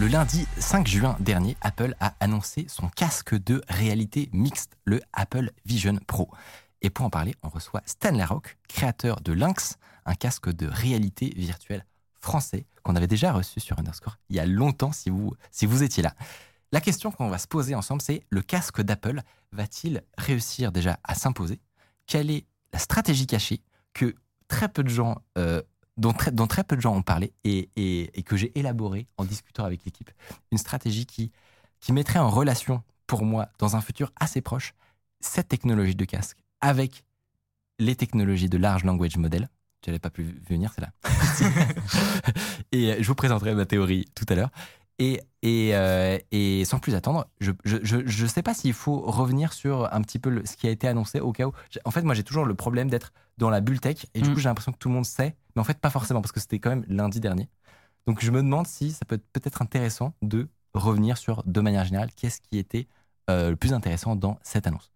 Le lundi 5 juin dernier, Apple a annoncé son casque de réalité mixte, le Apple Vision Pro. Et pour en parler, on reçoit Stan Larocque, créateur de Lynx, un casque de réalité virtuelle français qu'on avait déjà reçu sur Underscore il y a longtemps si vous, étiez là. La question qu'on va se poser ensemble, c'est le casque d'Apple va-t-il réussir déjà à s'imposer? Quelle est la stratégie cachée que très peu de gens euh, dont très, peu de gens ont parlé et, que j'ai élaboré en discutant avec l'équipe. Une stratégie qui, qui mettrait en relation, pour moi, dans un futur assez proche, cette technologie de casque avec les technologies de large language model. Je n'avais pas pu venir, c'est là. et je vous présenterai ma théorie tout à l'heure. Et, et, euh, et, sans plus attendre, je ne sais pas s'il faut revenir sur un petit peu ce qui a été annoncé au cas où. En fait, moi, j'ai toujours le problème d'être dans la bulle tech et du mm. coup, j'ai l'impression que tout le monde sait, mais en fait, pas forcément parce que c'était quand même lundi dernier. Donc, je me demande si ça peut être peut-être intéressant de revenir sur, de manière générale, qu'est-ce qui était euh, le plus intéressant dans cette annonce.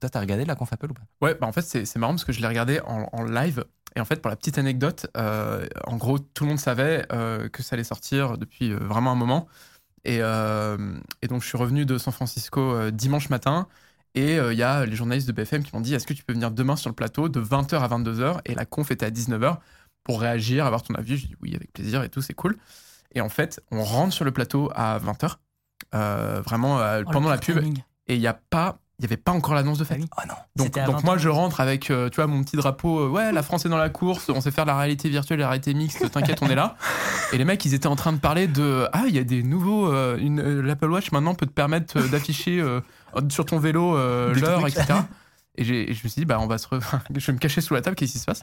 Toi, t'as regardé la conf Apple ou pas? Ouais, bah en fait, c'est marrant parce que je l'ai regardé en, live. Et en fait, pour la petite anecdote, euh, en gros, tout le monde savait que ça allait sortir depuis vraiment un moment. Euh, et, donc, je suis revenu de San Francisco euh, dimanche matin. Et euh, il y a les journalistes de BFM qui m'ont dit Est-ce que tu peux venir demain sur le plateau de 20h à 22h Et la conf était à 19h pour réagir, avoir ton avis. Je dis Oui, avec plaisir et tout, c'est cool. Et en fait, on rentre sur le plateau à 20h, vraiment pendant la pub. Et il n'y a pas il n'y avait pas encore l'annonce de fait. Oh non. Donc, donc moi, je rentre avec tu vois, mon petit drapeau. ouais, la France est dans la course, on sait faire la réalité virtuelle et la réalité mixte, t'inquiète, on est là. Et les mecs, ils étaient en train de parler de Ah, il y a des nouveaux. Euh, une, L'Apple Watch maintenant peut te permettre euh, d'afficher euh, sur ton vélo l'heure, etc. Et, je me suis dit, bah, on va se je vais me cacher sous la table, qu'est-ce qui se passe?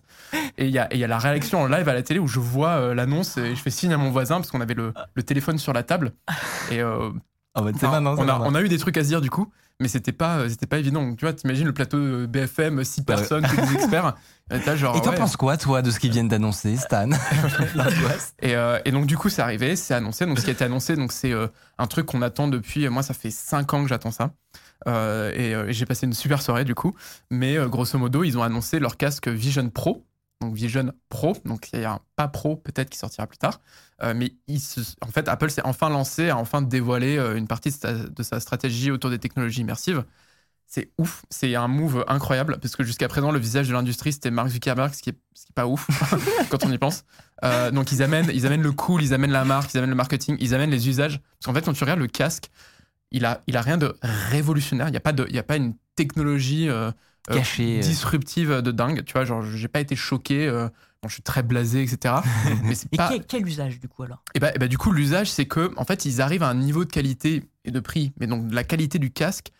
Et il y a, y a, la réaction en live à la télé où je vois l'annonce et je fais signe à mon voisin parce qu'on avait le, le, téléphone sur la table. Et oh, bah, on, a, on, a, eu des trucs à se dire du coup mais c'était pas c'était pas évident. Donc, tu vois t'imagines le plateau BFM six personnes tous les experts. Genre, et t'en penses quoi toi de ce qu'ils viennent d'annoncer Stan? Et, euh, et, donc du coup c'est arrivé c'est annoncé. Donc ce qui a été annoncé donc c'est euh, un truc qu'on attend depuis moi ça fait cinq ans que j'attends ça euh, et, j'ai passé une super soirée du coup mais grosso modo ils ont annoncé leur casque Vision Pro donc Vision Pro donc il y a un pas Pro peut-être qui sortira plus tard euh, mais en fait, Apple s'est enfin lancé, a enfin dévoilé euh, une partie de sa, stratégie autour des technologies immersives. C'est ouf, c'est un move incroyable, parce que jusqu'à présent, le visage de l'industrie, c'était Mark Zuckerberg, ce qui est, ce qui est pas ouf quand on y pense. Euh, donc ils amènent, ils amènent le cool, ils amènent la marque, ils amènent le marketing, ils amènent les usages. Parce qu'en fait, quand tu regardes le casque, il a, il a rien de révolutionnaire, il n'y a, pas de, il y a pas une technologie Cachée, disruptive de dingue. Tu vois, genre, j'ai pas été choqué je suis très blasé, etc. Mais et pas... quel, usage du coup alors? Et bah, et bah, du coup, l'usage, c'est que en fait, ils arrivent à un niveau de qualité et de prix, mais donc la qualité du casque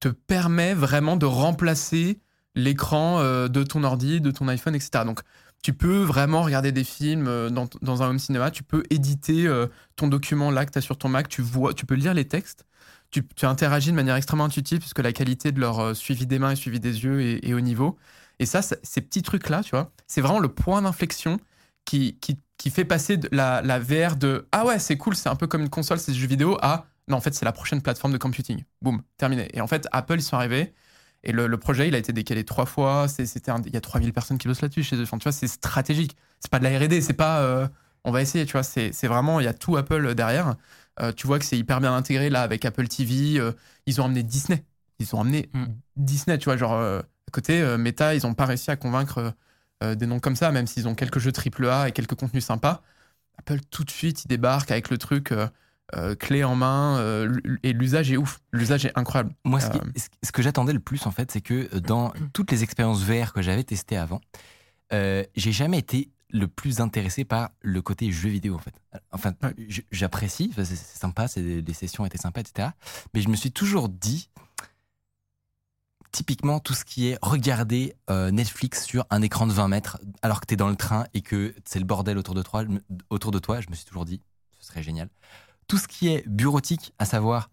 te permet vraiment de remplacer l'écran euh, de ton ordi, de ton iPhone, etc. Donc, tu peux vraiment regarder des films euh, dans, dans un home cinéma, tu peux éditer euh, ton document là que tu as sur ton Mac, tu, vois, tu peux lire les textes, tu, interagis de manière extrêmement intuitive puisque la qualité de leur suivi des mains et suivi des yeux est, est au niveau. Et ça, ces petits trucs-là, tu vois, c'est vraiment le point d'inflexion qui, fait passer de la, VR de Ah ouais, c'est cool, c'est un peu comme une console, c'est des jeux vidéo, à Non, en fait, c'est la prochaine plateforme de computing. Boum, terminé. Et en fait, Apple, ils sont arrivés. Et le, projet, il a été décalé trois fois. Il y a 3000 personnes qui bossent là-dessus chez eux. Enfin, tu vois, c'est stratégique. C'est pas de la R&D, c'est pas euh, on va essayer, tu vois. C'est vraiment, il y a tout Apple derrière. Euh, tu vois que c'est hyper bien intégré là avec Apple TV. Euh, ils ont amené Disney. Ils ont amené mm. Disney, tu vois, genre côté, euh, Meta, ils n'ont pas réussi à convaincre des noms comme ça, même s'ils ont quelques jeux AAA et quelques contenus sympas. Apple, tout de suite, il débarque avec le truc clé en main et l'usage est ouf. L'usage est incroyable. Moi, ce, que j'attendais le plus, en fait, c'est que dans toutes les expériences VR que j'avais testées avant, j'ai jamais été le plus intéressé par le côté jeu vidéo en fait. Enfin, j'apprécie, c'est sympa, les sessions étaient sympas, etc. Mais je me suis toujours dit, typiquement tout ce qui est regarder euh, Netflix sur un écran de 20 mètres alors que tu es dans le train et que c'est le bordel autour de, toi, autour de toi, je me suis toujours dit, ce serait génial. Tout ce qui est bureautique, à savoir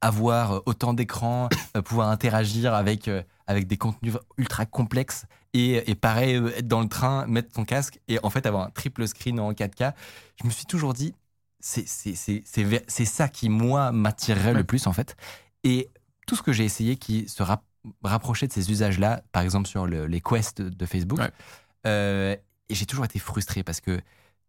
avoir euh, autant d'écrans, euh, pouvoir interagir avec, avec des contenus ultra complexes et, et, pareil, être dans le train, mettre ton casque et en fait avoir un triple screen en 4K, je me suis toujours dit, c'est ça qui, moi, m'attirerait le plus en fait. Et tout ce que j'ai essayé qui se rapprocher de ces usages-là, par exemple sur les quests de Facebook. Euh, et j'ai toujours été frustré parce que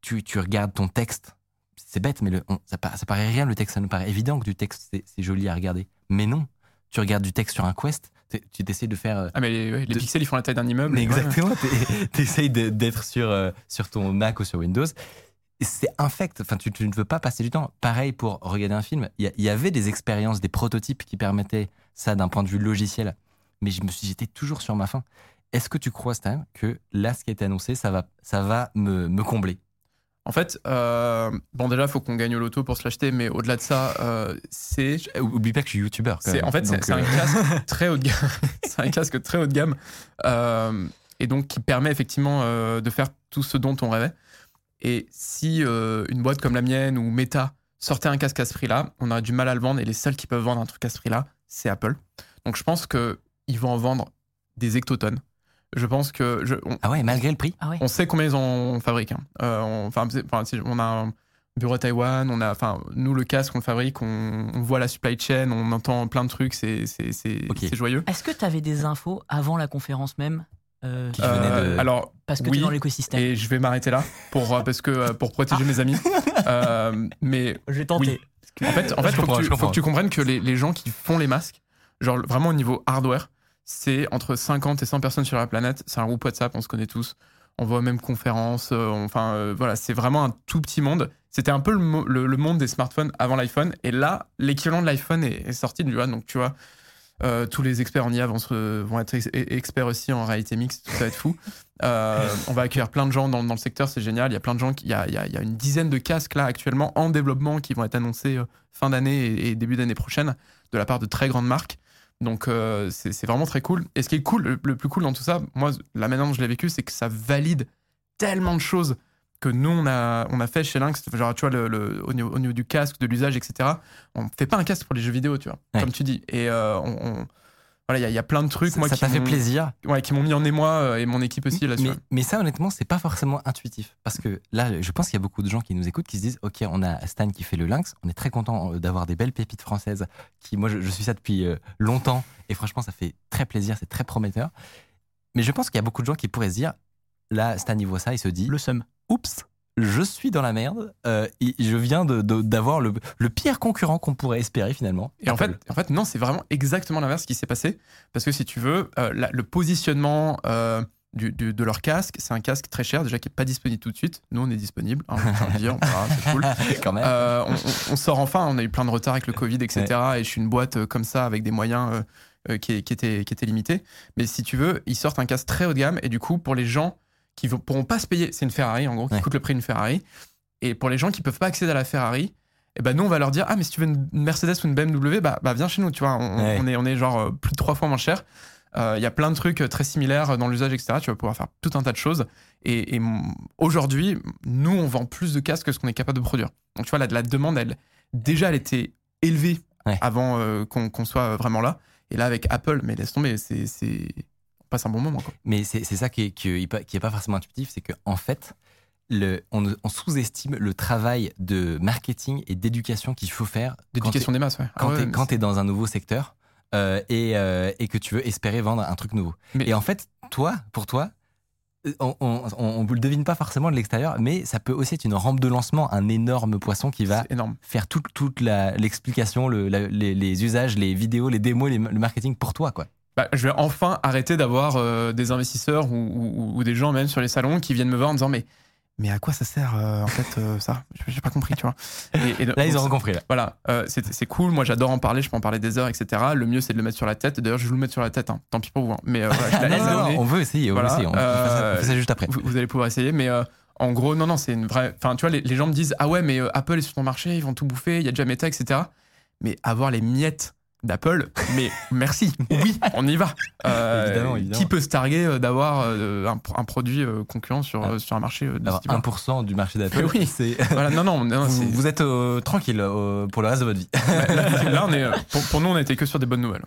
tu, tu, regardes ton texte c'est bête, mais le, ça, ça, paraît rien le texte, ça nous paraît évident que du texte c'est joli à regarder. Mais non, tu regardes du texte sur un Quest, tu essaies de faire. Euh, ah, mais les, pixels ils font la taille d'un immeuble. exactement, tu essayes d'être sur, euh, sur ton Mac ou sur Windows. C'est infect, enfin, tu, tu, ne veux pas passer du temps. Pareil pour regarder un film, il y, avait des expériences, des prototypes qui permettaient ça d'un point de vue logiciel, mais je me suis, j'étais toujours sur ma faim. Est-ce que tu crois, Stan, que là, ce qui a été annoncé, ça va, ça va me, me combler? En fait, euh, bon déjà, il faut qu'on gagne au loto pour se l'acheter, mais au-delà de ça, euh, c'est. Oublie pas que je suis youtubeur. En fait, c'est un euh, casque très haut de gamme. c'est un casque très haut de gamme. et donc, qui permet effectivement de faire tout ce dont on rêvait. Et si une boîte comme la mienne ou Meta sortait un casque à ce prix-là, on aurait du mal à le vendre. Et les seuls qui peuvent vendre un truc à ce prix-là, c'est Apple. Donc, je pense qu'ils vont en vendre des hectotonnes. Je pense que. Je, ah ouais, malgré le prix ah On sait combien ils en fabriquent. Hein. Euh, on, enfin, on a un bureau à Taïwan, on a, enfin, nous, le casque, on le fabrique, on, voit la supply chain, on entend plein de trucs, c'est joyeux. Est-ce que tu avais des infos avant la conférence même euh, qui euh, alors, parce que oui, es dans l'écosystème. Et je vais m'arrêter là pour, parce que, pour protéger mes amis. mais je vais tenter. En fait, en fait, faut, que tu, faut que tu comprennes que les, les gens qui font les masques, genre vraiment au niveau hardware, c'est entre 50 et 100 personnes sur la planète. C'est un groupe WhatsApp, on se connaît tous. On voit même conférences. Euh, enfin, euh, voilà, c'est vraiment un tout petit monde. C'était un peu le, monde des smartphones avant l'iPhone. Et là, l'équivalent de l'iPhone est, sorti. Du vois, donc, tu vois, euh, tous les experts en IA vont, vont être experts aussi en réalité mixte. Ça va être fou. on va accueillir plein de gens dans, le secteur. C'est génial. Il y a plein de gens. Il y a, il y a, une dizaine de casques là actuellement en développement qui vont être annoncés fin d'année et début d'année prochaine de la part de très grandes marques. Donc euh, c'est vraiment très cool. Et ce qui est cool, le, plus cool dans tout ça, moi, la manière dont je l'ai vécu, c'est que ça valide tellement de choses que nous, on a, on a fait chez Lynx. Genre, tu vois, le, au, niveau, du casque, de l'usage, etc. On fait pas un casque pour les jeux vidéo, tu vois, comme tu dis. Et euh, on voilà, il y, a plein de trucs. Ça, moi, ça t'a fait plaisir. Ouais, qui m'ont mis en émoi euh, et mon équipe aussi là-dessus. Mais, ça, honnêtement, c'est pas forcément intuitif. Parce que là, je pense qu'il y a beaucoup de gens qui nous écoutent qui se disent Ok, on a Stan qui fait le lynx. On est très content euh, d'avoir des belles pépites françaises. Qui, moi, je, suis ça depuis euh, longtemps. Et franchement, ça fait très plaisir. C'est très prometteur. Mais je pense qu'il y a beaucoup de gens qui pourraient se dire Là, Stan, il voit ça, il se dit Le seum. Oups, je suis dans la merde. Euh, je viens d'avoir le, pire concurrent qu'on pourrait espérer finalement. Et en fait, en fait, non, c'est vraiment exactement l'inverse qui s'est passé. Parce que si tu veux, euh, le positionnement euh, du, de leur casque, c'est un casque très cher, déjà qui n'est pas disponible tout de suite. Nous, on est disponible. Hein, dire, c'est cool. Quand même. On, sort enfin, on a eu plein de retard avec le Covid, etc. Et je suis une boîte comme ça avec des moyens qui, qui, étaient, qui étaient limités. Mais si tu veux, ils sortent un casque très haut de gamme. Et du coup, pour les gens qui ne pourront pas se payer. C'est une Ferrari, en gros, qui coûte le prix d'une Ferrari. Et pour les gens qui peuvent pas accéder à la Ferrari, eh ben nous, on va leur dire Ah, mais si tu veux une Mercedes ou une BMW, bah, bah viens chez nous, tu vois. On, est, on est genre euh, plus de trois fois moins cher. Euh, il y a plein de trucs euh, très similaires dans l'usage, etc. Tu vas pouvoir faire tout un tas de choses. Et, aujourd'hui, nous, on vend plus de casques que ce qu'on est capable de produire. Donc, tu vois, la, la demande, elle, déjà, elle était élevée avant qu'on soit vraiment là. Et là, avec Apple, mais laisse tomber, c'est passe un bon moment. Quoi. Mais c'est ça qui est, qui, est pas forcément intuitif, c'est qu'en en fait, le, on, sous-estime le travail de marketing et d'éducation qu'il faut faire. D'éducation des masses, ouais. Quand ah tu es, dans un nouveau secteur euh, et, euh, et, que tu veux espérer vendre un truc nouveau. Et en fait, toi, pour toi, on ne le devine pas forcément de l'extérieur, mais ça peut aussi être une rampe de lancement, un énorme poisson qui va faire toute, toute l'explication, le, les, les, usages, les vidéos, les démos, le marketing pour toi. quoi. Bah, je vais enfin arrêter d'avoir euh, des investisseurs ou, des gens même sur les salons qui viennent me voir en disant mais mais à quoi ça sert euh, en fait euh, ça? J'ai pas compris, tu vois. Et, là ils ont compris. Là. Voilà, c'est cool. Moi j'adore en parler, je peux en parler des heures, etc. Le mieux c'est de le mettre sur la tête. D'ailleurs je vais vous le mettre sur la tête. Hein. Tant pis pour vous. Hein. Mais on veut essayer. On, veut essayer. on fait, ça, juste après. Vous, allez pouvoir essayer, mais en gros non non c'est une vraie. Enfin tu vois les, les, gens me disent ah ouais mais Apple est sur ton marché, ils vont tout bouffer. Il y a déjà Meta, etc. Mais avoir les miettes d'Apple, mais merci, oui, on y va. Euh, qui peut se targuer euh, d'avoir euh, un, produit concurrent sur, sur un marché de Alors, 1% du marché d'Apple, oui. c'est... Voilà, non, non, vous, êtes tranquille pour le reste de votre vie. là, on est, pour, nous, on n'était que sur des bonnes nouvelles.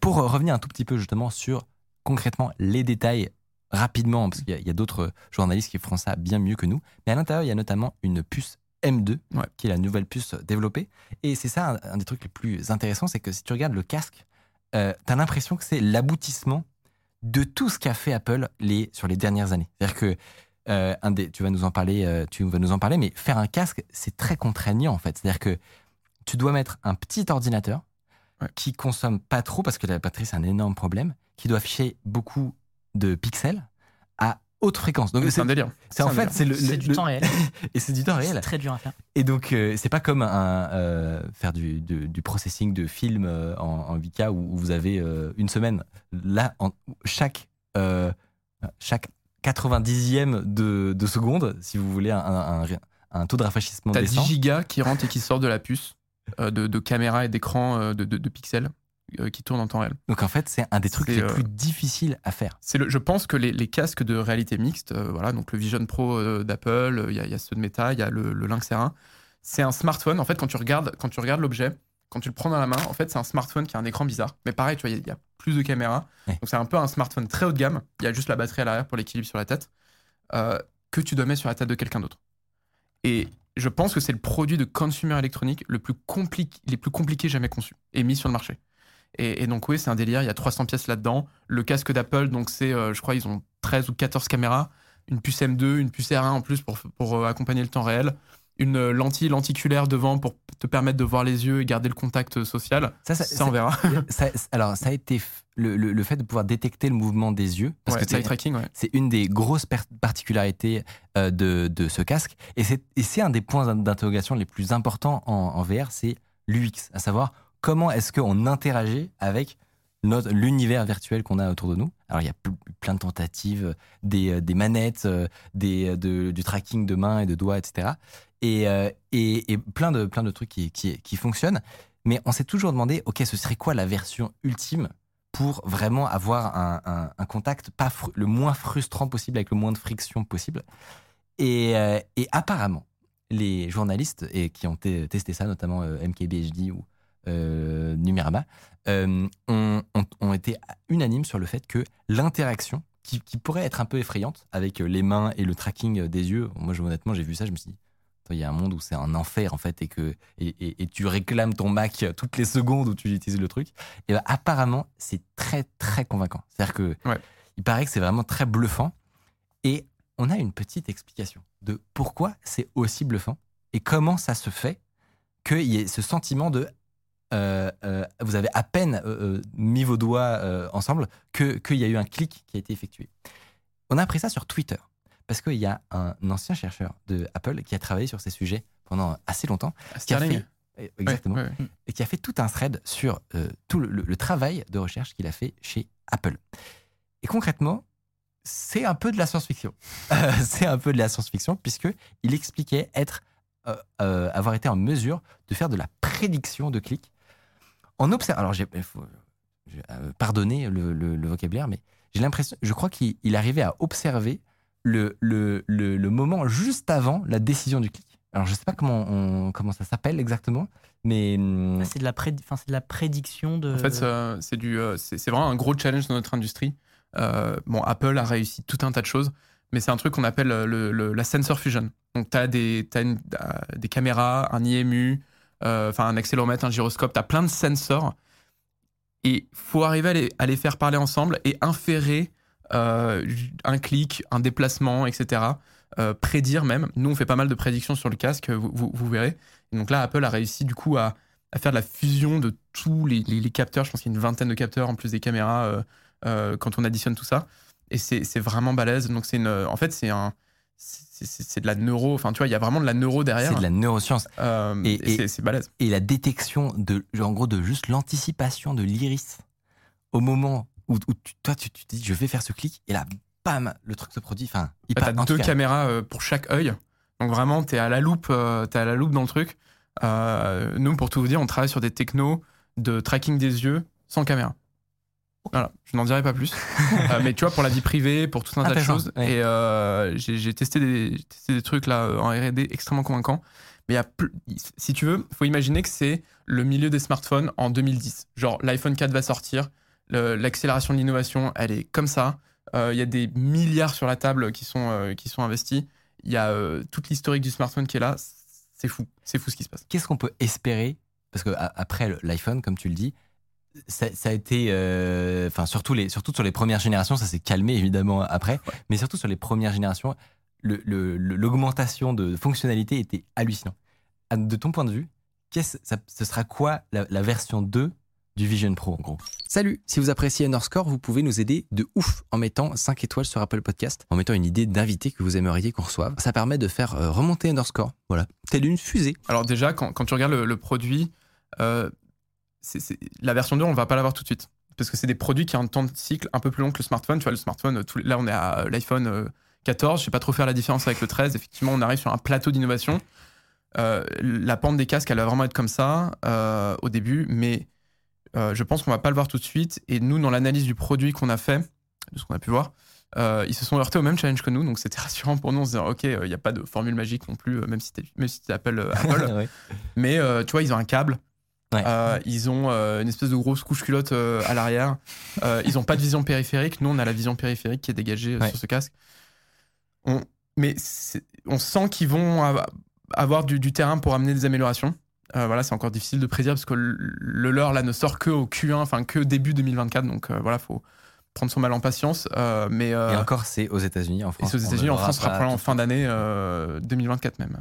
pour revenir un tout petit peu justement sur concrètement les détails rapidement, parce qu'il y a d'autres journalistes qui feront ça bien mieux que nous, mais à l'intérieur, il y a notamment une puce M2, qui est la nouvelle puce développée. Et c'est ça un, des trucs les plus intéressants, c'est que si tu regardes le casque, euh, tu as l'impression que c'est l'aboutissement de tout ce qu'a fait Apple les, sur les dernières années. C'est-à-dire que euh, un des, tu vas nous en parler, euh, tu vas nous en parler, mais faire un casque, c'est très contraignant en fait. C'est-à-dire que tu dois mettre un petit ordinateur Ouais. qui consomme pas trop parce que la batterie c'est un énorme problème, qui doit afficher beaucoup de pixels à haute fréquence. Donc C'est un délire. c'est en fait c'est le, du le- temps réel. et c'est du temps C'est réel. très dur à faire. Et donc, euh, c'est pas comme un, euh, faire du, du, du processing de film euh, en, en 8K où, où vous avez euh, une semaine. Là, en, chaque, euh, chaque 90e de, de seconde, si vous voulez un, un, taux de rafraîchissement T'as décent. 10 gigas qui rentrent et qui sortent de la puce euh, de, de caméra et d'écran euh, de, de- de pixels qui tournent en temps réel. Donc, en fait, c'est un des trucs les euh, plus difficiles à faire. C'est le, je pense que les, les casques de réalité mixte, euh, voilà, donc le Vision Pro euh, d'Apple, euh, il y, a- il y a ceux de Meta, il y a le, le Lynx R1. C'est un smartphone. En fait, quand tu regardes, quand tu regardes l'objet, quand tu le prends dans la main, en fait, c'est un smartphone qui a un écran bizarre. Mais pareil, tu vois, il y a- il y, a plus de caméras. Ouais. Donc c'est un peu un smartphone très haut de gamme. Il y a juste la batterie à l'arrière pour l'équilibre sur la tête euh, que tu dois mettre sur la tête de quelqu'un d'autre. Et je pense que c'est le produit de consumer électronique le plus compliqué, les plus compliqués jamais conçus et mis sur le marché. Et, et donc oui, c'est un délire, il y a 300 pièces là-dedans. Le casque d'Apple, donc c'est, euh, je crois, ils ont 13 ou 14 caméras, une puce M2, une puce R1 en plus pour, pour euh, accompagner le temps réel, une euh, lentille lenticulaire devant pour te permettre de voir les yeux et garder le contact social. Ça, ça- Ça, on verra. ça- alors, ça a été le, le- le fait de pouvoir détecter le mouvement des yeux. Parce Ouais, que c'est- ouais. C'est une des grosses particularités euh, de, de ce casque. Et c'est et c'est un des points d'interrogation les plus importants en, en VR, c'est l'UX, à savoir comment est-ce qu'on interagit avec l'univers virtuel qu'on a autour de nous? Alors il y a pl- plein de tentatives, des, euh, des manettes, euh, des, euh, du tracking de mains et de doigts, etc. Et, et, plein, de, plein de trucs qui, qui, fonctionnent. Mais on s'est toujours demandé, ok, ce serait quoi la version ultime pour vraiment avoir un, un- un contact pas le moins frustrant possible, avec le moins de friction possible? Et, et apparemment, les journalistes et qui ont te- testé ça, notamment MKBHD ou euh, Numérama, euh, ont, été unanimes sur le fait que l'interaction, qui, qui pourrait être un peu effrayante avec les mains et le tracking des yeux, moi je- honnêtement j'ai vu ça, je me suis dit, il y a un monde où c'est un enfer en fait et que et, et- et tu réclames ton Mac toutes les secondes où tu utilises le truc. Et ben, apparemment c'est très très convaincant. C'est-à-dire que Ouais. il paraît que c'est vraiment très bluffant. Et on a une petite explication de pourquoi c'est aussi bluffant et comment ça se fait qu'il y ait ce sentiment de euh, euh, vous avez à peine euh, mis vos doigts ensemble que qu'il y a eu un clic qui a été effectué. On a appris ça sur Twitter parce qu'il y a un ancien chercheur de Apple qui a travaillé sur ces sujets pendant assez longtemps, qui a fait exactement et qui a fait tout un thread sur tout le, le- le travail de recherche qu'il a fait chez Apple. Et concrètement, c'est un peu de la science-fiction. C'est un peu de la science-fiction puisque il expliquait être, avoir été en mesure de faire de la prédiction de clics en observant. Alors, j'ai, il faut- j'ai, euh, pardonner le, le- le vocabulaire, mais j'ai l'impression, je crois qu'il il arrivait à observer le, le, le, le moment juste avant la décision du clic. Alors, je sais pas comment, on- comment ça s'appelle exactement, mais hum, C'est de, la prédi- enfin, c'est de la prédiction de. En fait, ça- c'est du, euh, c'est c'est vraiment un gros challenge dans notre industrie. Euh, bon, Apple a réussi tout un tas de choses, mais c'est un truc qu'on appelle le- le- la sensor fusion. Donc, tu as, des, une- des caméras, un IMU, enfin un accéléromètre, un gyroscope, tu as plein de sensors. Et faut arriver à les, faire parler ensemble et inférer euh, un clic, un déplacement, etc. Euh, prédire même. Nous, on fait pas mal de prédictions sur le casque, vous, verrez. Et donc là, Apple a réussi du coup à, faire de la fusion de tous les, capteurs. Je pense qu'il y a une vingtaine de capteurs en plus des caméras euh, euh, quand on additionne tout ça. Et c'est vraiment balèze. Donc c'est en fait, c'est un, c'est de la neuro. Enfin, tu vois, il y a vraiment de la neuro derrière. c'est de la neuroscience. Euh, Et- c'est- balèze. Et la détection de, en gros, de juste l'anticipation de l'iris au moment où, où tu- toi, tu, tu te dis, je vais faire ce clic, et là, bam, le truc se produit. Enfin, il part- as en deux cas, caméras euh, pour chaque œil. Donc vraiment, tu es à la loupe, euh, t'es à la loupe dans le truc. Euh, nous, pour tout vous dire, on travaille sur des technos de tracking des yeux sans caméra. Voilà, je n'en dirai pas plus. Euh, mais tu vois, pour la vie privée, pour tout un tas de choses. ouais. Et euh, j'ai testé, des, j'ai testé des trucs là en RD extrêmement convaincants. Mais il y a ple- si tu veux, faut imaginer que c'est le milieu des smartphones en 2010. Genre, l'iPhone 4 va sortir, l'accélération de l'innovation, elle est comme ça. Euh, Il y a des milliards sur la table qui sont, qui sont investis. Il y a toute l'historique du smartphone qui est là. C'est fou. C'est fou ce qui se passe. Qu'est-ce qu'on peut espérer? Parce que après l'iPhone, comme tu le dis, ça, ça a été, euh, enfin surtout les, surtout sur les premières générations, ça s'est calmé évidemment après, mais surtout sur les premières générations, le- le- le- l'augmentation de fonctionnalité était hallucinant. À- De ton point de vue, qu'est-ce- ça- ce sera quoi la, la version 2 du Vision Pro en gros? Salut, si vous appréciez Underscore, vous pouvez nous aider de ouf en mettant 5 étoiles sur Apple Podcast, en mettant une idée d'invité que vous aimeriez qu'on reçoive. Ça permet de faire euh, remonter Underscore, voilà, telle une fusée. Alors déjà, quand, quand tu regardes le, le produit, euh, la version 2, on va pas l'avoir tout de suite. Parce que c'est des produits qui ont un temps de cycle un peu plus long que le smartphone. Tu vois, le smartphone, là, on est à euh, l'iPhone euh, 14. Je sais pas trop faire la différence avec le 13. Effectivement, on arrive sur un plateau d'innovation. Euh, la pente des casques, elle va vraiment être comme ça euh, au début, mais euh, je pense qu'on va pas le voir tout de suite. Et nous, dans l'analyse du produit qu'on a fait, de ce qu'on a pu voir, euh, ils se sont heurtés au même challenge que nous. Donc c'était rassurant pour nous. On se disait, OK, il n'y a pas de formule magique non plus, euh, même si tu si Apple. euh, Apple. Ouais. Mais euh, tu vois, ils ont un câble. Ouais. Euh, ils ont euh, une espèce de grosse couche culotte euh, à l'arrière. Ils ont pas de vision périphérique. Nous, on a la vision périphérique qui est dégagée Ouais. sur ce casque. On, mais on sent qu'ils vont avoir du, du terrain pour amener des améliorations. Voilà, c'est encore difficile de prédire parce que le, le leur là ne sort que au Q1, enfin que début 2024. Donc voilà, faut prendre son mal en patience. Mais Et encore, c'est aux États-Unis, en France. c'est aux États-Unis, en France, ce sera probablement en fin d'année euh, 2024 même.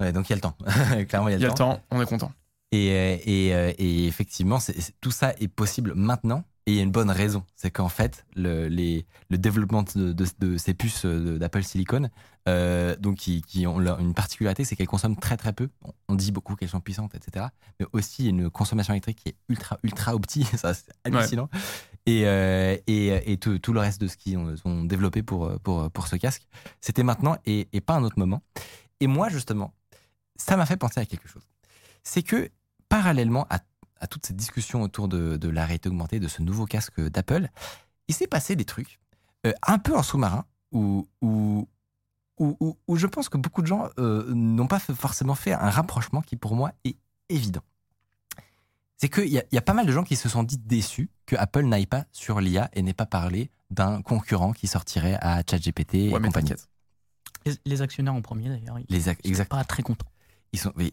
Ouais. Donc il y a le temps. Clairement, il y a Il y a le temps, on est content. Et, euh, et, euh, et effectivement, tout ça est possible maintenant. Et il y a une bonne raison. C'est qu'en fait, le, les, le développement de, de- de ces puces euh, d'Apple Silicon, euh, donc qui, qui ont leur- une particularité, c'est qu'elles consomment très très peu. On- dit beaucoup qu'elles sont puissantes, etc. Mais aussi une consommation électrique qui est ultra ultra opti. Ça, c'est hallucinant. Et, euh, et, et tout, tout le reste de ce qu'ils ont, ont développé pour, pour, pour ce casque, c'était maintenant et, et pas un autre moment. Et moi, justement, ça m'a fait penser à quelque chose. C'est que parallèlement à, à toute cette discussion autour de, de la réalité augmentée, de ce nouveau casque d'Apple, il s'est passé des trucs euh, un peu en sous-marin où, où, où, où- où je pense que beaucoup de gens euh, n'ont pas fait- forcément fait un rapprochement qui, pour moi, est évident. C'est qu'il y, a- il y a pas mal de gens qui se sont dit déçus que Apple n'aille pas sur l'IA et n'ait pas parlé d'un concurrent qui sortirait à ChatGPT et Ouais, compagnie. Les, les actionnaires en premier d'ailleurs. Ils Les ac- sont exact- pas très contents.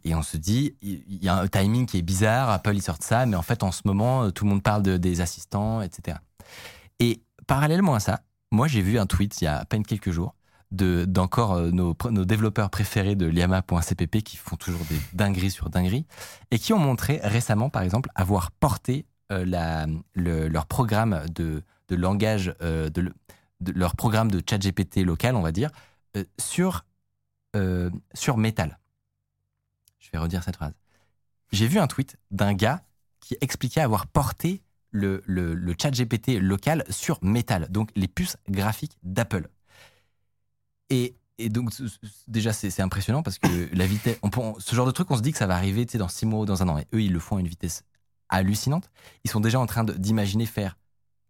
Et on se dit, il y a un timing qui est bizarre, Apple ils sortent ça, mais en fait en ce moment, euh, tout le monde parle de- des assistants, etc. Et parallèlement à ça, moi j'ai vu un tweet il y a à peine quelques jours de d'encore euh, nos, nos développeurs préférés de liama.cpp qui font toujours des dingueries sur dingueries et qui ont montré récemment par exemple avoir porté euh, leur programme de, de langage, de, le- de leur programme de ChatGPT local, on va dire, sur, sur Metal. Je vais redire cette phrase. J'ai vu un tweet d'un gars qui expliquait avoir porté le, le, le chat GPT local sur Metal, donc les puces graphiques d'Apple. Et, et donc, déjà, c'est impressionnant parce que la vitesse. On, peut- on- ce genre de truc, on se dit que ça va arriver dans six mois ou dans un an. Et eux, ils le font à une vitesse hallucinante. Ils sont déjà en train d'imaginer faire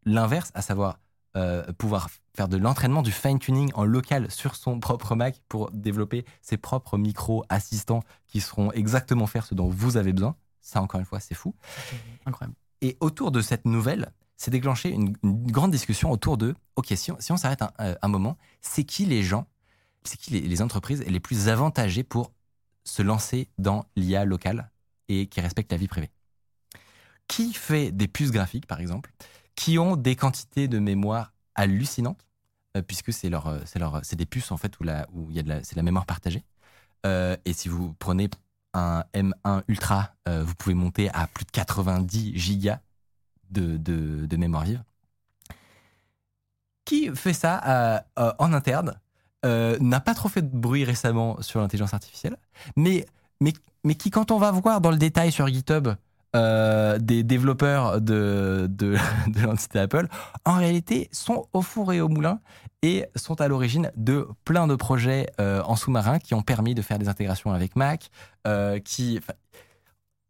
l'inverse, à savoir euh, pouvoir faire de l'entraînement, du fine-tuning en local sur son propre Mac pour développer ses propres micro-assistants qui seront exactement faire ce dont vous avez besoin. Ça, encore une fois, c'est fou. Incroyable. Et autour de cette nouvelle, c'est déclenché une, une grande discussion autour de, OK, si on, si on s'arrête un, euh, un moment, c'est qui les gens, c'est qui les, les entreprises les plus avantagées pour se lancer dans l'IA locale et qui respectent la vie privée? Qui fait des puces graphiques, par exemple, qui ont des quantités de mémoire hallucinantes, euh, puisque c'est leur, euh, leur, c'est des puces en fait où, la, où y a de la, c'est la mémoire partagée. Euh, et si vous prenez un M1 Ultra, euh, vous pouvez monter à plus de 90 gigas de, de, de mémoire vive. Qui fait ça euh, euh, en interne euh, N'a pas trop fait de bruit récemment sur l'intelligence artificielle, mais, mais, mais qui, quand on va voir dans le détail sur GitHub euh, des développeurs de, de, de l'entité Apple, en réalité sont au four et au moulin et sont à l'origine de plein de projets euh, en sous-marin qui ont permis de faire des intégrations avec Mac, euh, qui...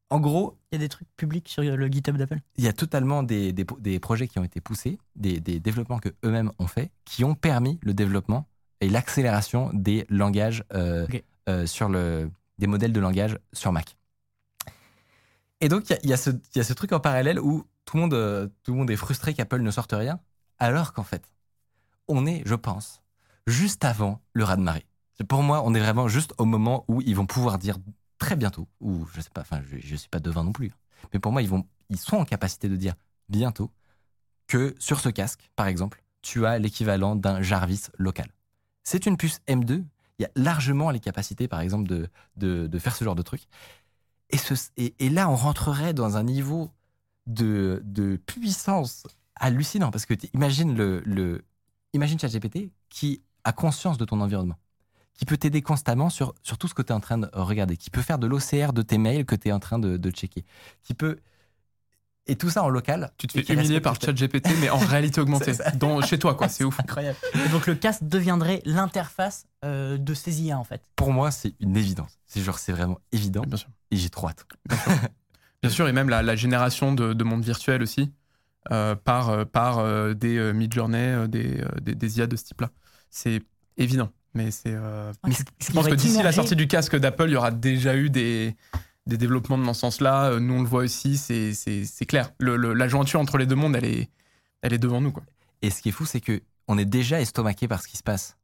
En gros, Il y a des trucs publics sur le GitHub d'Apple? il y a totalement des, des, des projets qui ont été poussés, des, des développements que eux-mêmes ont fait, qui ont permis le développement et l'accélération des langages sur le, des modèles de langage sur Mac. Et donc il y a- ce- truc en parallèle où tout le monde, euh, tout le monde est frustré qu'Apple ne sorte rien, alors qu'en fait, on est, je pense, juste avant le raz-de-marée. Pour moi, on est vraiment juste au moment où ils vont pouvoir dire très bientôt, ou je sais pas, enfin, je, ne suis pas devin non plus, hein, mais pour moi, ils, sont en capacité de dire bientôt que sur ce casque, par exemple, tu as l'équivalent d'un Jarvis local. C'est une puce M2. Il y a largement les capacités, par exemple, de, de, de faire ce genre de truc. Et, là, on rentrerait dans un niveau de, puissance hallucinant. Parce que tu imagines le, imagine ChatGPT qui a conscience de ton environnement, qui peut t'aider constamment sur, tout ce que tu es en train de regarder, qui peut faire de l'OCR de tes mails que tu es en train de checker, qui peut. Et tout ça en local. Tu te fais humilier par ChatGPT, mais en réalité augmentée. Dans, chez toi, quoi. C'est ouf. Incroyable. Et donc le casque deviendrait l'interface euh, de ces IA en fait. Pour moi, c'est une évidence. C'est genre, c'est vraiment évident. Bien sûr. Et j'ai trop hâte. Bien sûr, et même la, la génération de, de monde virtuel aussi, euh, par, euh, par euh, des euh, mid-journey, euh, des, euh, des, des IA de ce type-là. C'est évident. Mais c'est. euh, je pense que d'ici la sortie du casque d'Apple, il y aura déjà eu des, des développements dans ce sens-là. Euh, Nous, on le voit aussi, c'est c'est- c'est clair. Le, le- la jointure entre les deux mondes, elle est, elle est devant nous. Quoi. Et ce qui est fou, c'est que on est déjà estomaqué par ce qui se passe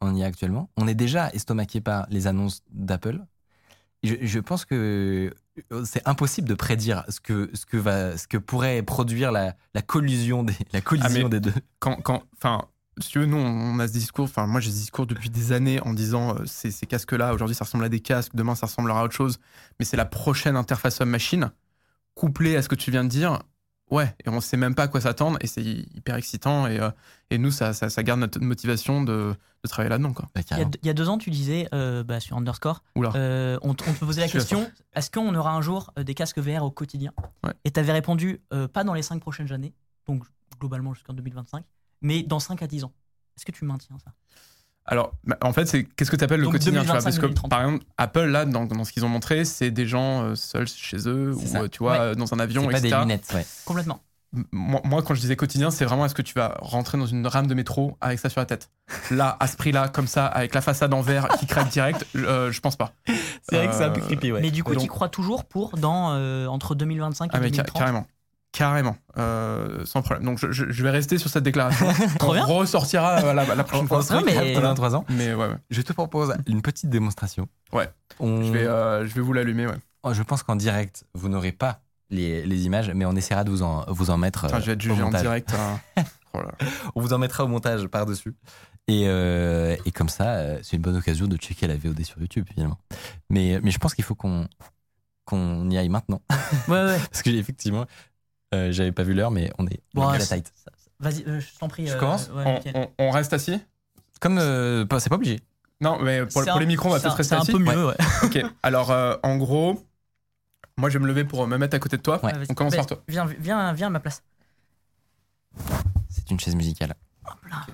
en IA actuellement. On est déjà estomaqué par les annonces d'Apple. Je, je pense que c'est impossible de prédire ce que, ce que, va, ce que pourrait produire la, la collusion, des, la collision mais- des deux. quand, quand, enfin, si tu veux, nous, on a ce discours. Enfin, moi, j'ai ce discours depuis des années en disant euh, ces, ces casques-là, aujourd'hui, ça ressemble à des casques, demain, ça ressemblera à autre chose. Mais c'est la prochaine interface homme-machine, couplée à ce que tu viens de dire. Ouais, et on sait même pas à quoi s'attendre, et c'est hyper excitant. Et, euh, et nous, ça, ça, ça garde notre motivation de, de travailler là-dedans. Quoi. Bah, Il y, a, carrément. il y a deux ans, tu disais euh, bah, sur Underscore, euh, on, te- on te posait la question est-ce qu'on aura un jour euh, des casques VR au quotidien? Ouais. Et tu avais répondu euh, pas dans les cinq prochaines années, donc globalement jusqu'en 2025, mais dans 5 à 10 ans. Est-ce que tu maintiens ça? Alors, bah, en fait, c'est qu'est-ce que tu appelles le Donc, quotidien tu vois, 2025, Parce que, 2030. par exemple, Apple, là, dans, dans ce qu'ils ont montré, c'est des gens euh, seuls chez eux, ou ça. euh, tu vois, Ouais. dans un avion, C'est pas etc. des lunettes, ouais. Complètement. Moi, moi, quand je disais quotidien, c'est vraiment est-ce que tu vas rentrer dans une rame de métro avec ça sur la tête? Là, à ce prix-là, comme ça, avec la façade en verre qui craque direct, euh, je pense pas. C'est vrai que c'est un peu Euh, creepy, ouais. Mais du coup, tu crois toujours pour dans euh, entre 2025 et Ah, mais ca- 2030 carrément. Carrément, euh, sans problème. Donc je, je- je vais rester sur cette déclaration. Trop On bien. ressortira euh, la, la prochaine fois. Non, mais- dans 3 ans. Mais ouais, ouais. Je te propose une petite démonstration. Ouais. On- Je, vais, euh, je vais vous l'allumer. Ouais. Oh, Je pense qu'en direct, vous n'aurez pas les, les images, mais on essaiera de vous en, vous en mettre. Putain, euh, je vais être jugé en direct. hein. Oh. On vous en mettra au montage par-dessus. Et, euh, et comme ça, euh, c'est une bonne occasion de checker la VOD sur YouTube, finalement. Mais, mais je pense qu'il faut qu'on qu'on y aille maintenant. Ouais, ouais. Parce que effectivement, euh, j'avais pas vu l'heure, mais on est Bon, on est à la tight. Vas-y, euh, je t'en prie. Je euh, commence ouais, on, Mickaël. on- on reste assis Comme, euh, c'est pas obligé. Non, mais pour, C'est pour un- les micros, on va peut-être rester C'est un assis. peu mieux, ouais. Ok, alors euh, en gros, moi je vais me lever pour me mettre à côté de toi. Ouais. On commence par toi. Viens, viens, viens à ma place. C'est une chaise musicale. Hop là.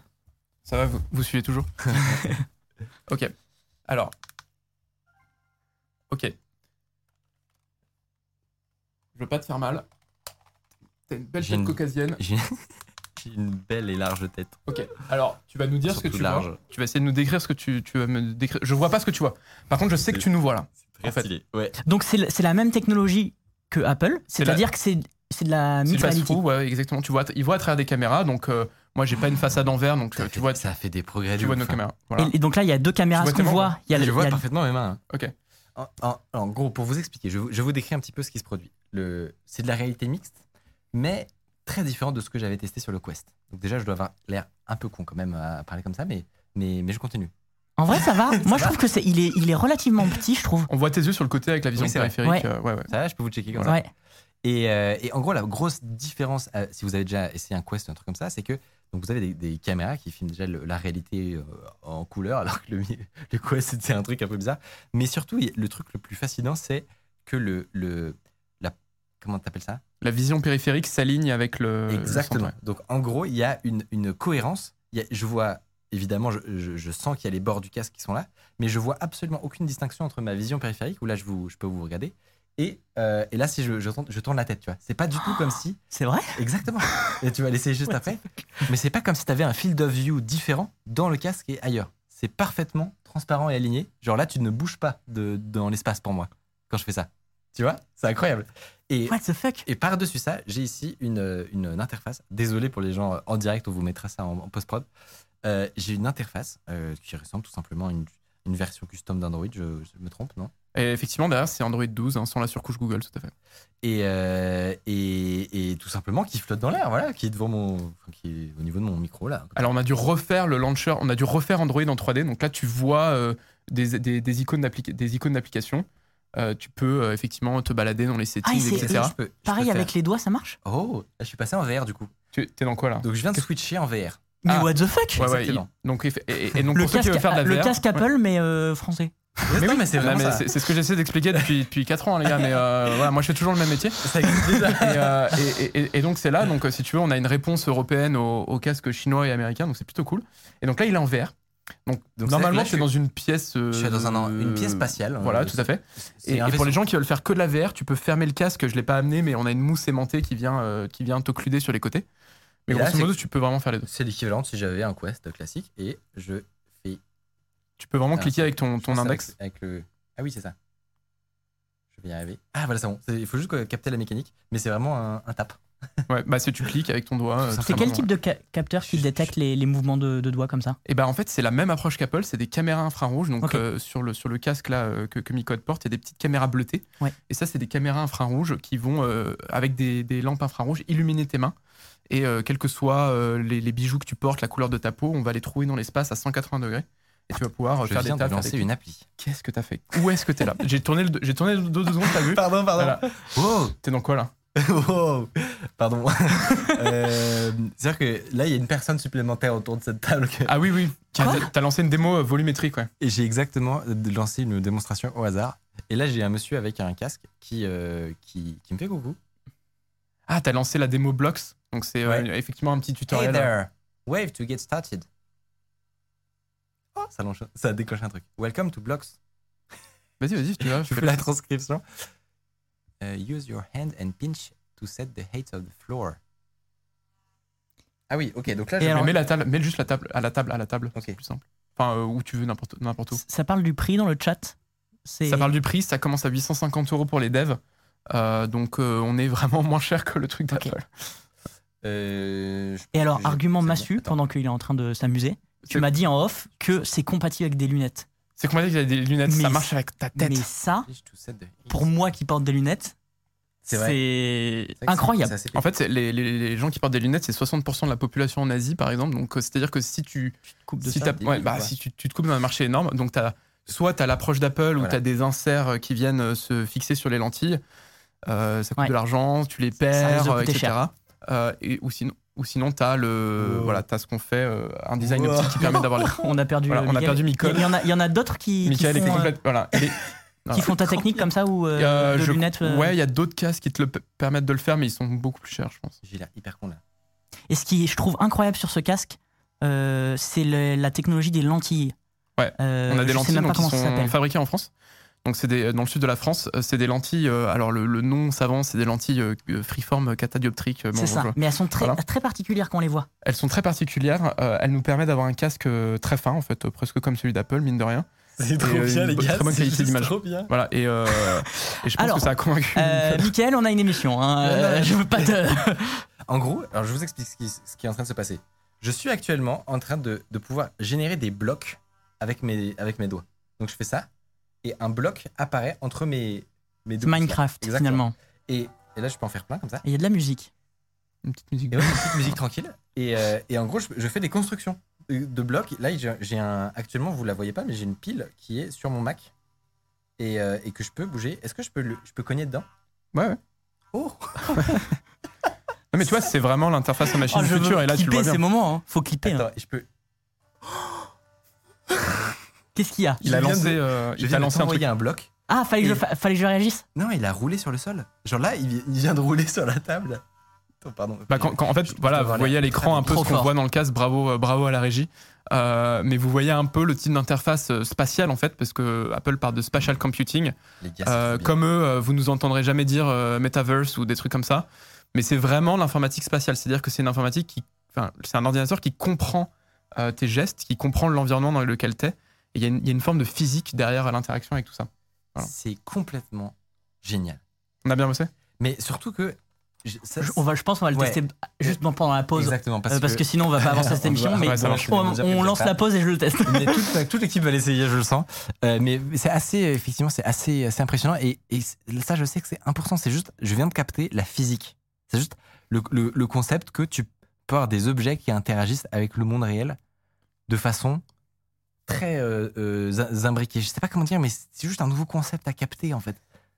Ça va, vous, vous suivez toujours Ok. Alors. Ok. Je veux pas te faire mal. T'as une belle J'ai tête une- caucasienne. J'ai j'ai une belle et large tête. Ok. Alors, tu vas nous dire ce que Surtout tu large. vois. Tu vas essayer de nous décrire ce que tu, tu vas me décrire. Je vois pas ce que tu vois. Par contre, je sais que tu nous vois là. Très En fait. stylé. Ouais. Donc c'est le- c'est la même technologie que Apple, C'est la- c'est-à-dire que c'est c'est de la C'est fou, ouais, exactement. Tu vois, ils voient à travers des caméras. Donc, euh, moi, j'ai pas une façade en verre, donc Ça euh, fait- tu vois, ça fait des progrès. tu de vois ouf, nos hein. caméras. Voilà. Et, et donc là, il y a deux caméras. Tu Ce vois qu'on tes voit, il y a, le- Je il vois y a- parfaitement mes mains. Ok. En, en- en gros, pour vous expliquer, je, vous- je vous décris un petit peu ce qui se produit. Le, c'est de la réalité mixte, mais très différent de ce que j'avais testé sur le Quest. Donc déjà, je dois avoir l'air un peu con quand même à parler comme ça, mais, mais, mais je continue. En vrai, ça va. Moi, je trouve que c'est il est il est relativement petit, je trouve. On voit tes yeux sur le côté avec la vision Oui, c'est périphérique. Ouais. euh, ouais, ouais. Ça va, je peux vous checker comme ça. Et, euh, et en gros, la grosse différence, euh, si vous avez déjà essayé un Quest ou un truc comme ça, c'est que donc vous avez des, des caméras qui filment déjà le- la réalité euh, en couleur, alors que le, le Quest c'était un truc un peu bizarre. Mais surtout, le truc le plus fascinant, c'est que le, le la, comment t'appelles ça? La vision périphérique s'aligne avec le. Exactement. Donc en gros, il y a une, une cohérence. Il y a- je vois, évidemment, je, je- je sens qu'il y a les bords du casque qui sont là, mais je vois absolument aucune distinction entre ma vision périphérique, où là je, vous, je peux vous regarder, et, euh, et là si je, je, tourne, je tourne la tête, tu vois. C'est pas du tout comme si. C'est vrai? Exactement. Et tu vas l'essayer juste après. Mais c'est pas comme si tu avais un field of view différent dans le casque et ailleurs. C'est parfaitement transparent et aligné. Genre là, tu ne bouges pas de, dans l'espace pour moi quand je fais ça. Tu vois C'est incroyable. Et, What the fuck? et par-dessus ça, j'ai ici une, une, une interface. Désolé pour les gens en direct, on vous mettra ça en, en post-prod. Euh, j'ai une interface euh, qui ressemble tout simplement à une, une version custom d'Android. Je, je me trompe, non? Et effectivement, derrière, c'est Android 12, hein, sans la surcouche Google, tout à fait. Et, euh, et, et tout simplement qui flotte dans l'air, voilà, qui est devant mon, enfin, qui est au niveau de mon micro là. Alors, on a dû refaire le launcher, on a dû refaire Android en 3D. Donc là, tu vois euh, des, des, des icônes d'applica- des icônes d'application. Euh, tu peux euh, effectivement te balader dans les settings, Ah, etc. Je peux- je peux Pareil avec les doigts, ça marche? Oh, là, je suis passé en VR du coup. Tu es dans quoi là? Donc je viens de switcher en VR. Mais Ah. what the fuck? Ouais, ouais, il- donc, et, et donc le, pour ceux qui casque, veulent faire de la le VR, casque ouais. Apple, mais euh, français. Mais oui, mais c'est Non, vraiment mais c'est c'est ce que j'essaie d'expliquer depuis, depuis 4 ans, hein, les gars. Mais euh, voilà, moi, je fais toujours le même métier. Ça existe déjà. Et, euh, et- et- et donc, c'est là, donc, si tu veux, on a une réponse européenne aux, aux casques chinois et américains. Donc, c'est plutôt cool. Et donc là, il est en VR. Donc, Donc, normalement, tu je es suis- dans une pièce. euh, Je suis dans un- une pièce spatiale. Voilà, Euh, tout à fait. Et, pour les gens qui veulent faire que de la VR, tu peux fermer le casque. Je l'ai pas amené, mais on a une mousse aimantée qui vient, euh, qui vient t'occluder sur les côtés. Mais grosso modo, tu peux vraiment faire les deux. C'est l'équivalent si j'avais un Quest classique et je fais. Tu peux vraiment Ah, cliquer avec ton, ton index. Avec, avec le. Ah oui, c'est ça. Je vais y arriver. Ah voilà, c'est bon. Il faut juste euh, capter la mécanique, mais c'est vraiment un, un tap. Ouais, bah, si tu cliques avec ton doigt. euh, C'est quel type de ca- capteur qui détecte les, les mouvements de, de doigts comme ça? Et bah en fait c'est la même approche qu'Apple, c'est des caméras infrarouges. Donc euh, sur, le, sur le casque là euh, que, que Micode porte, il y a des petites caméras bleutées. Ouais. Et ça c'est des caméras infrarouges qui vont euh, avec des, des lampes infrarouges illuminer tes mains. Et euh, quels que soient euh, les, les bijoux que tu portes, la couleur de ta peau, on va les trouver dans l'espace à 180 degrés. Et tu vas pouvoir Je faire viens des de lancer avec. une appli. Qu'est-ce que t'as fait? Où est-ce que t'es là? J'ai tourné le j'ai tourné le dos deux secondes, t'as vu? Pardon, pardon. Voilà. Wow, T'es dans quoi là? wow. Pardon. Euh, C'est-à-dire que là, il y a une personne supplémentaire autour de cette table. que- Ah oui oui. T'as lancé une démo euh, volumétrique ouais. Et j'ai exactement lancé une démonstration au hasard. Et là, j'ai un monsieur avec un casque qui, euh, qui, qui me fait coucou. Ah t'as lancé la démo Blocks. Donc c'est euh, effectivement un petit Hey tutoriel. there, wave to get started. Oh, ça, ça a déclenché un truc. Welcome to Blocks. Vas-y vas-y tu vois. Je fais la transcription. Uh, use your hand and pinch to set the height of the floor. Ah oui, ok, donc là, je alors- mets la table, mets juste la table à la table à la table, c'est plus simple. Enfin, euh, où tu veux n'importe n'importe où. Ça parle du prix dans le chat. C'est- Ça parle du prix, ça commence à 850 euros pour les devs, Euh, donc euh, on est vraiment moins cher que le truc d'Apple. Euh, Et alors, argument bon. massu, pendant qu'il est en train de s'amuser, tu m'as dit en off que c'est compatible avec des lunettes. C'est qu'on m'a dit qu'il y a des lunettes, ça marche avec ta tête. Mais ça, pour moi qui porte des lunettes, C'est incroyable. En fait, les, les- les gens qui portent des lunettes, c'est 60% de la population en Asie, par exemple. Donc, euh, c'est-à-dire que si tu, Coupe de si ça. ouais, bah, tu, tu te coupes dans un marché énorme, donc as, soit tu as l'approche d'Apple où Voilà. tu as des inserts euh, qui viennent euh, se fixer sur les lentilles, euh, ça coûte Ouais. de l'argent, tu les perds, etc. Euh, et, ou sinon, ou sinon tu as, le, Wow. voilà, as ce qu'on fait, euh, un design optique qui permet d'avoir les. On a perdu. Voilà, euh, on a perdu Mickaël. Il y en a, il y en a d'autres qui, qui font, était euh, complète. Voilà. Est- qui font ta technique comme ça ou euh, Euh, de je- lunettes. euh, Ouais, il y a d'autres casques qui te le permettent de le faire, mais ils sont beaucoup plus chers, je pense. J'ai l'air hyper con là. Et ce qui je trouve incroyable sur ce casque, euh, c'est la technologie des lentilles. Ouais, Euh, On a des lentilles donc, qui sont fabriquées en France. Donc c'est des- dans le sud de la France, euh, c'est des lentilles. euh, alors le, le nom savant, c'est des lentilles euh, euh, freeform catadioptriques. euh, bon, C'est ça. je- Mais elles sont très, Voilà. très particulières quand on les voit. Elles sont très particulières. euh, elles nous permettent d'avoir un casque euh, très fin, en fait, euh, presque comme celui d'Apple, mine de rien. C'est trop bien, les gars, très bonne c'est qualité d'image. trop bien. Voilà. Et, euh, et je pense Alors, que ça a convaincu. Euh, Mickaël, on a une émission. hein. Euh, je veux pas te. En gros, alors je vous explique ce qui, ce qui est en train de se passer. Je suis actuellement en train de, de pouvoir générer des blocs avec mes, avec mes doigts. Donc je fais ça, et un bloc apparaît entre mes, mes deux. Minecraft, Exactement. finalement. Et, et là, je peux en faire plein comme ça. Et il y a de la musique. Une petite musique. Et ouais, une petite musique tranquille. Et, euh, et en gros, je, je fais des constructions de de blocs. Là, j'ai un. Actuellement, vous la voyez pas, mais j'ai une pile qui est sur mon Mac et, euh, et que je peux bouger. Est-ce que je peux, le, je peux cogner dedans? Ouais, ouais. Oh Non, mais tu vois, c'est vraiment l'interface à machine Oh, du je veux futur. Et là, tu le vois bien. ces moments. hein. Faut clipper. hein. Je peux. Qu'est-ce qu'il y a Il a lancé, euh, il a lancé un truc. un bloc. Ah, fallait que, je, fa- fallait que je réagisse. Non, il a roulé sur le sol. Genre là, il, vi- il vient de rouler sur la table. Attends, pardon. Bah, quand, quand- en fait, voilà, vous voyez à l'écran un peu trop ce qu'on fort. voit dans le casque. Bravo, euh, bravo à la régie. Euh, mais vous voyez un peu le type d'interface euh, spatiale en fait, parce que Apple parle de spatial computing. Les gars, c'est Euh, trop bien. comme eux, euh, vous nous entendrez jamais dire euh, metaverse ou des trucs comme ça. Mais c'est vraiment l'informatique spatiale. C'est-à-dire que c'est une informatique qui, enfin, c'est un ordinateur qui comprend euh, tes gestes, qui comprend l'environnement dans lequel t'es. Il y, a une- il y a une forme de physique derrière l'interaction avec tout ça. voilà. C'est complètement génial. On a bien bossé? Mais surtout que je- ça, on va, je pense qu'on va le Ouais. tester juste dans- pendant la pause. Exactement, parce, euh, Parce, que, que, sinon, on va pas avancer cette On émission. mais ouais, on- marche. on, on- on lance la pause et je le teste. mais toute, toute l'équipe va l'essayer, je le sens. Euh, mais c'est assez, effectivement, c'est assez, assez impressionnant. Et, et ça, je sais que c'est 1%. C'est juste, je viens de capter la physique. C'est juste le, le- le concept que tu peux avoir des objets qui interagissent avec le monde réel de façon très euh, euh, imbriquée. Je sais pas comment dire, mais c'est juste un nouveau concept à capter, en fait.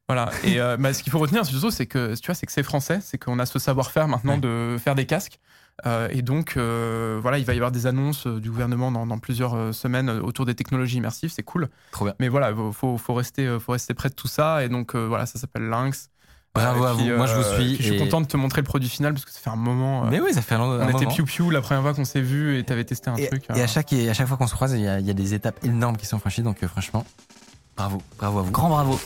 Voilà. Et euh, bah, ce qu'il faut retenir surtout, c'est que tu vois, c'est que c'est français, c'est qu'on a ce savoir-faire maintenant Ouais. de faire des casques. Euh, et donc, euh, voilà, il va y avoir des annonces euh, du gouvernement dans, dans plusieurs semaines autour des technologies immersives. C'est cool. Trop bien. Mais voilà, faut, faut, rester, faut rester près de tout ça. Et donc, voilà, ça s'appelle Lynx. Bravo à vous. Moi, je vous euh, suis. Je suis et- content de te montrer le produit final parce que ça fait un moment. euh, Mais oui, ça fait un, un on était piou piou la première fois qu'on s'est vu et t'avais testé un Et, truc. et euh, à, chaque, et à chaque fois qu'on se croise, il y, a, il y a des étapes énormes qui sont franchies. Donc, franchement, bravo. Bravo à vous. Grand bravo.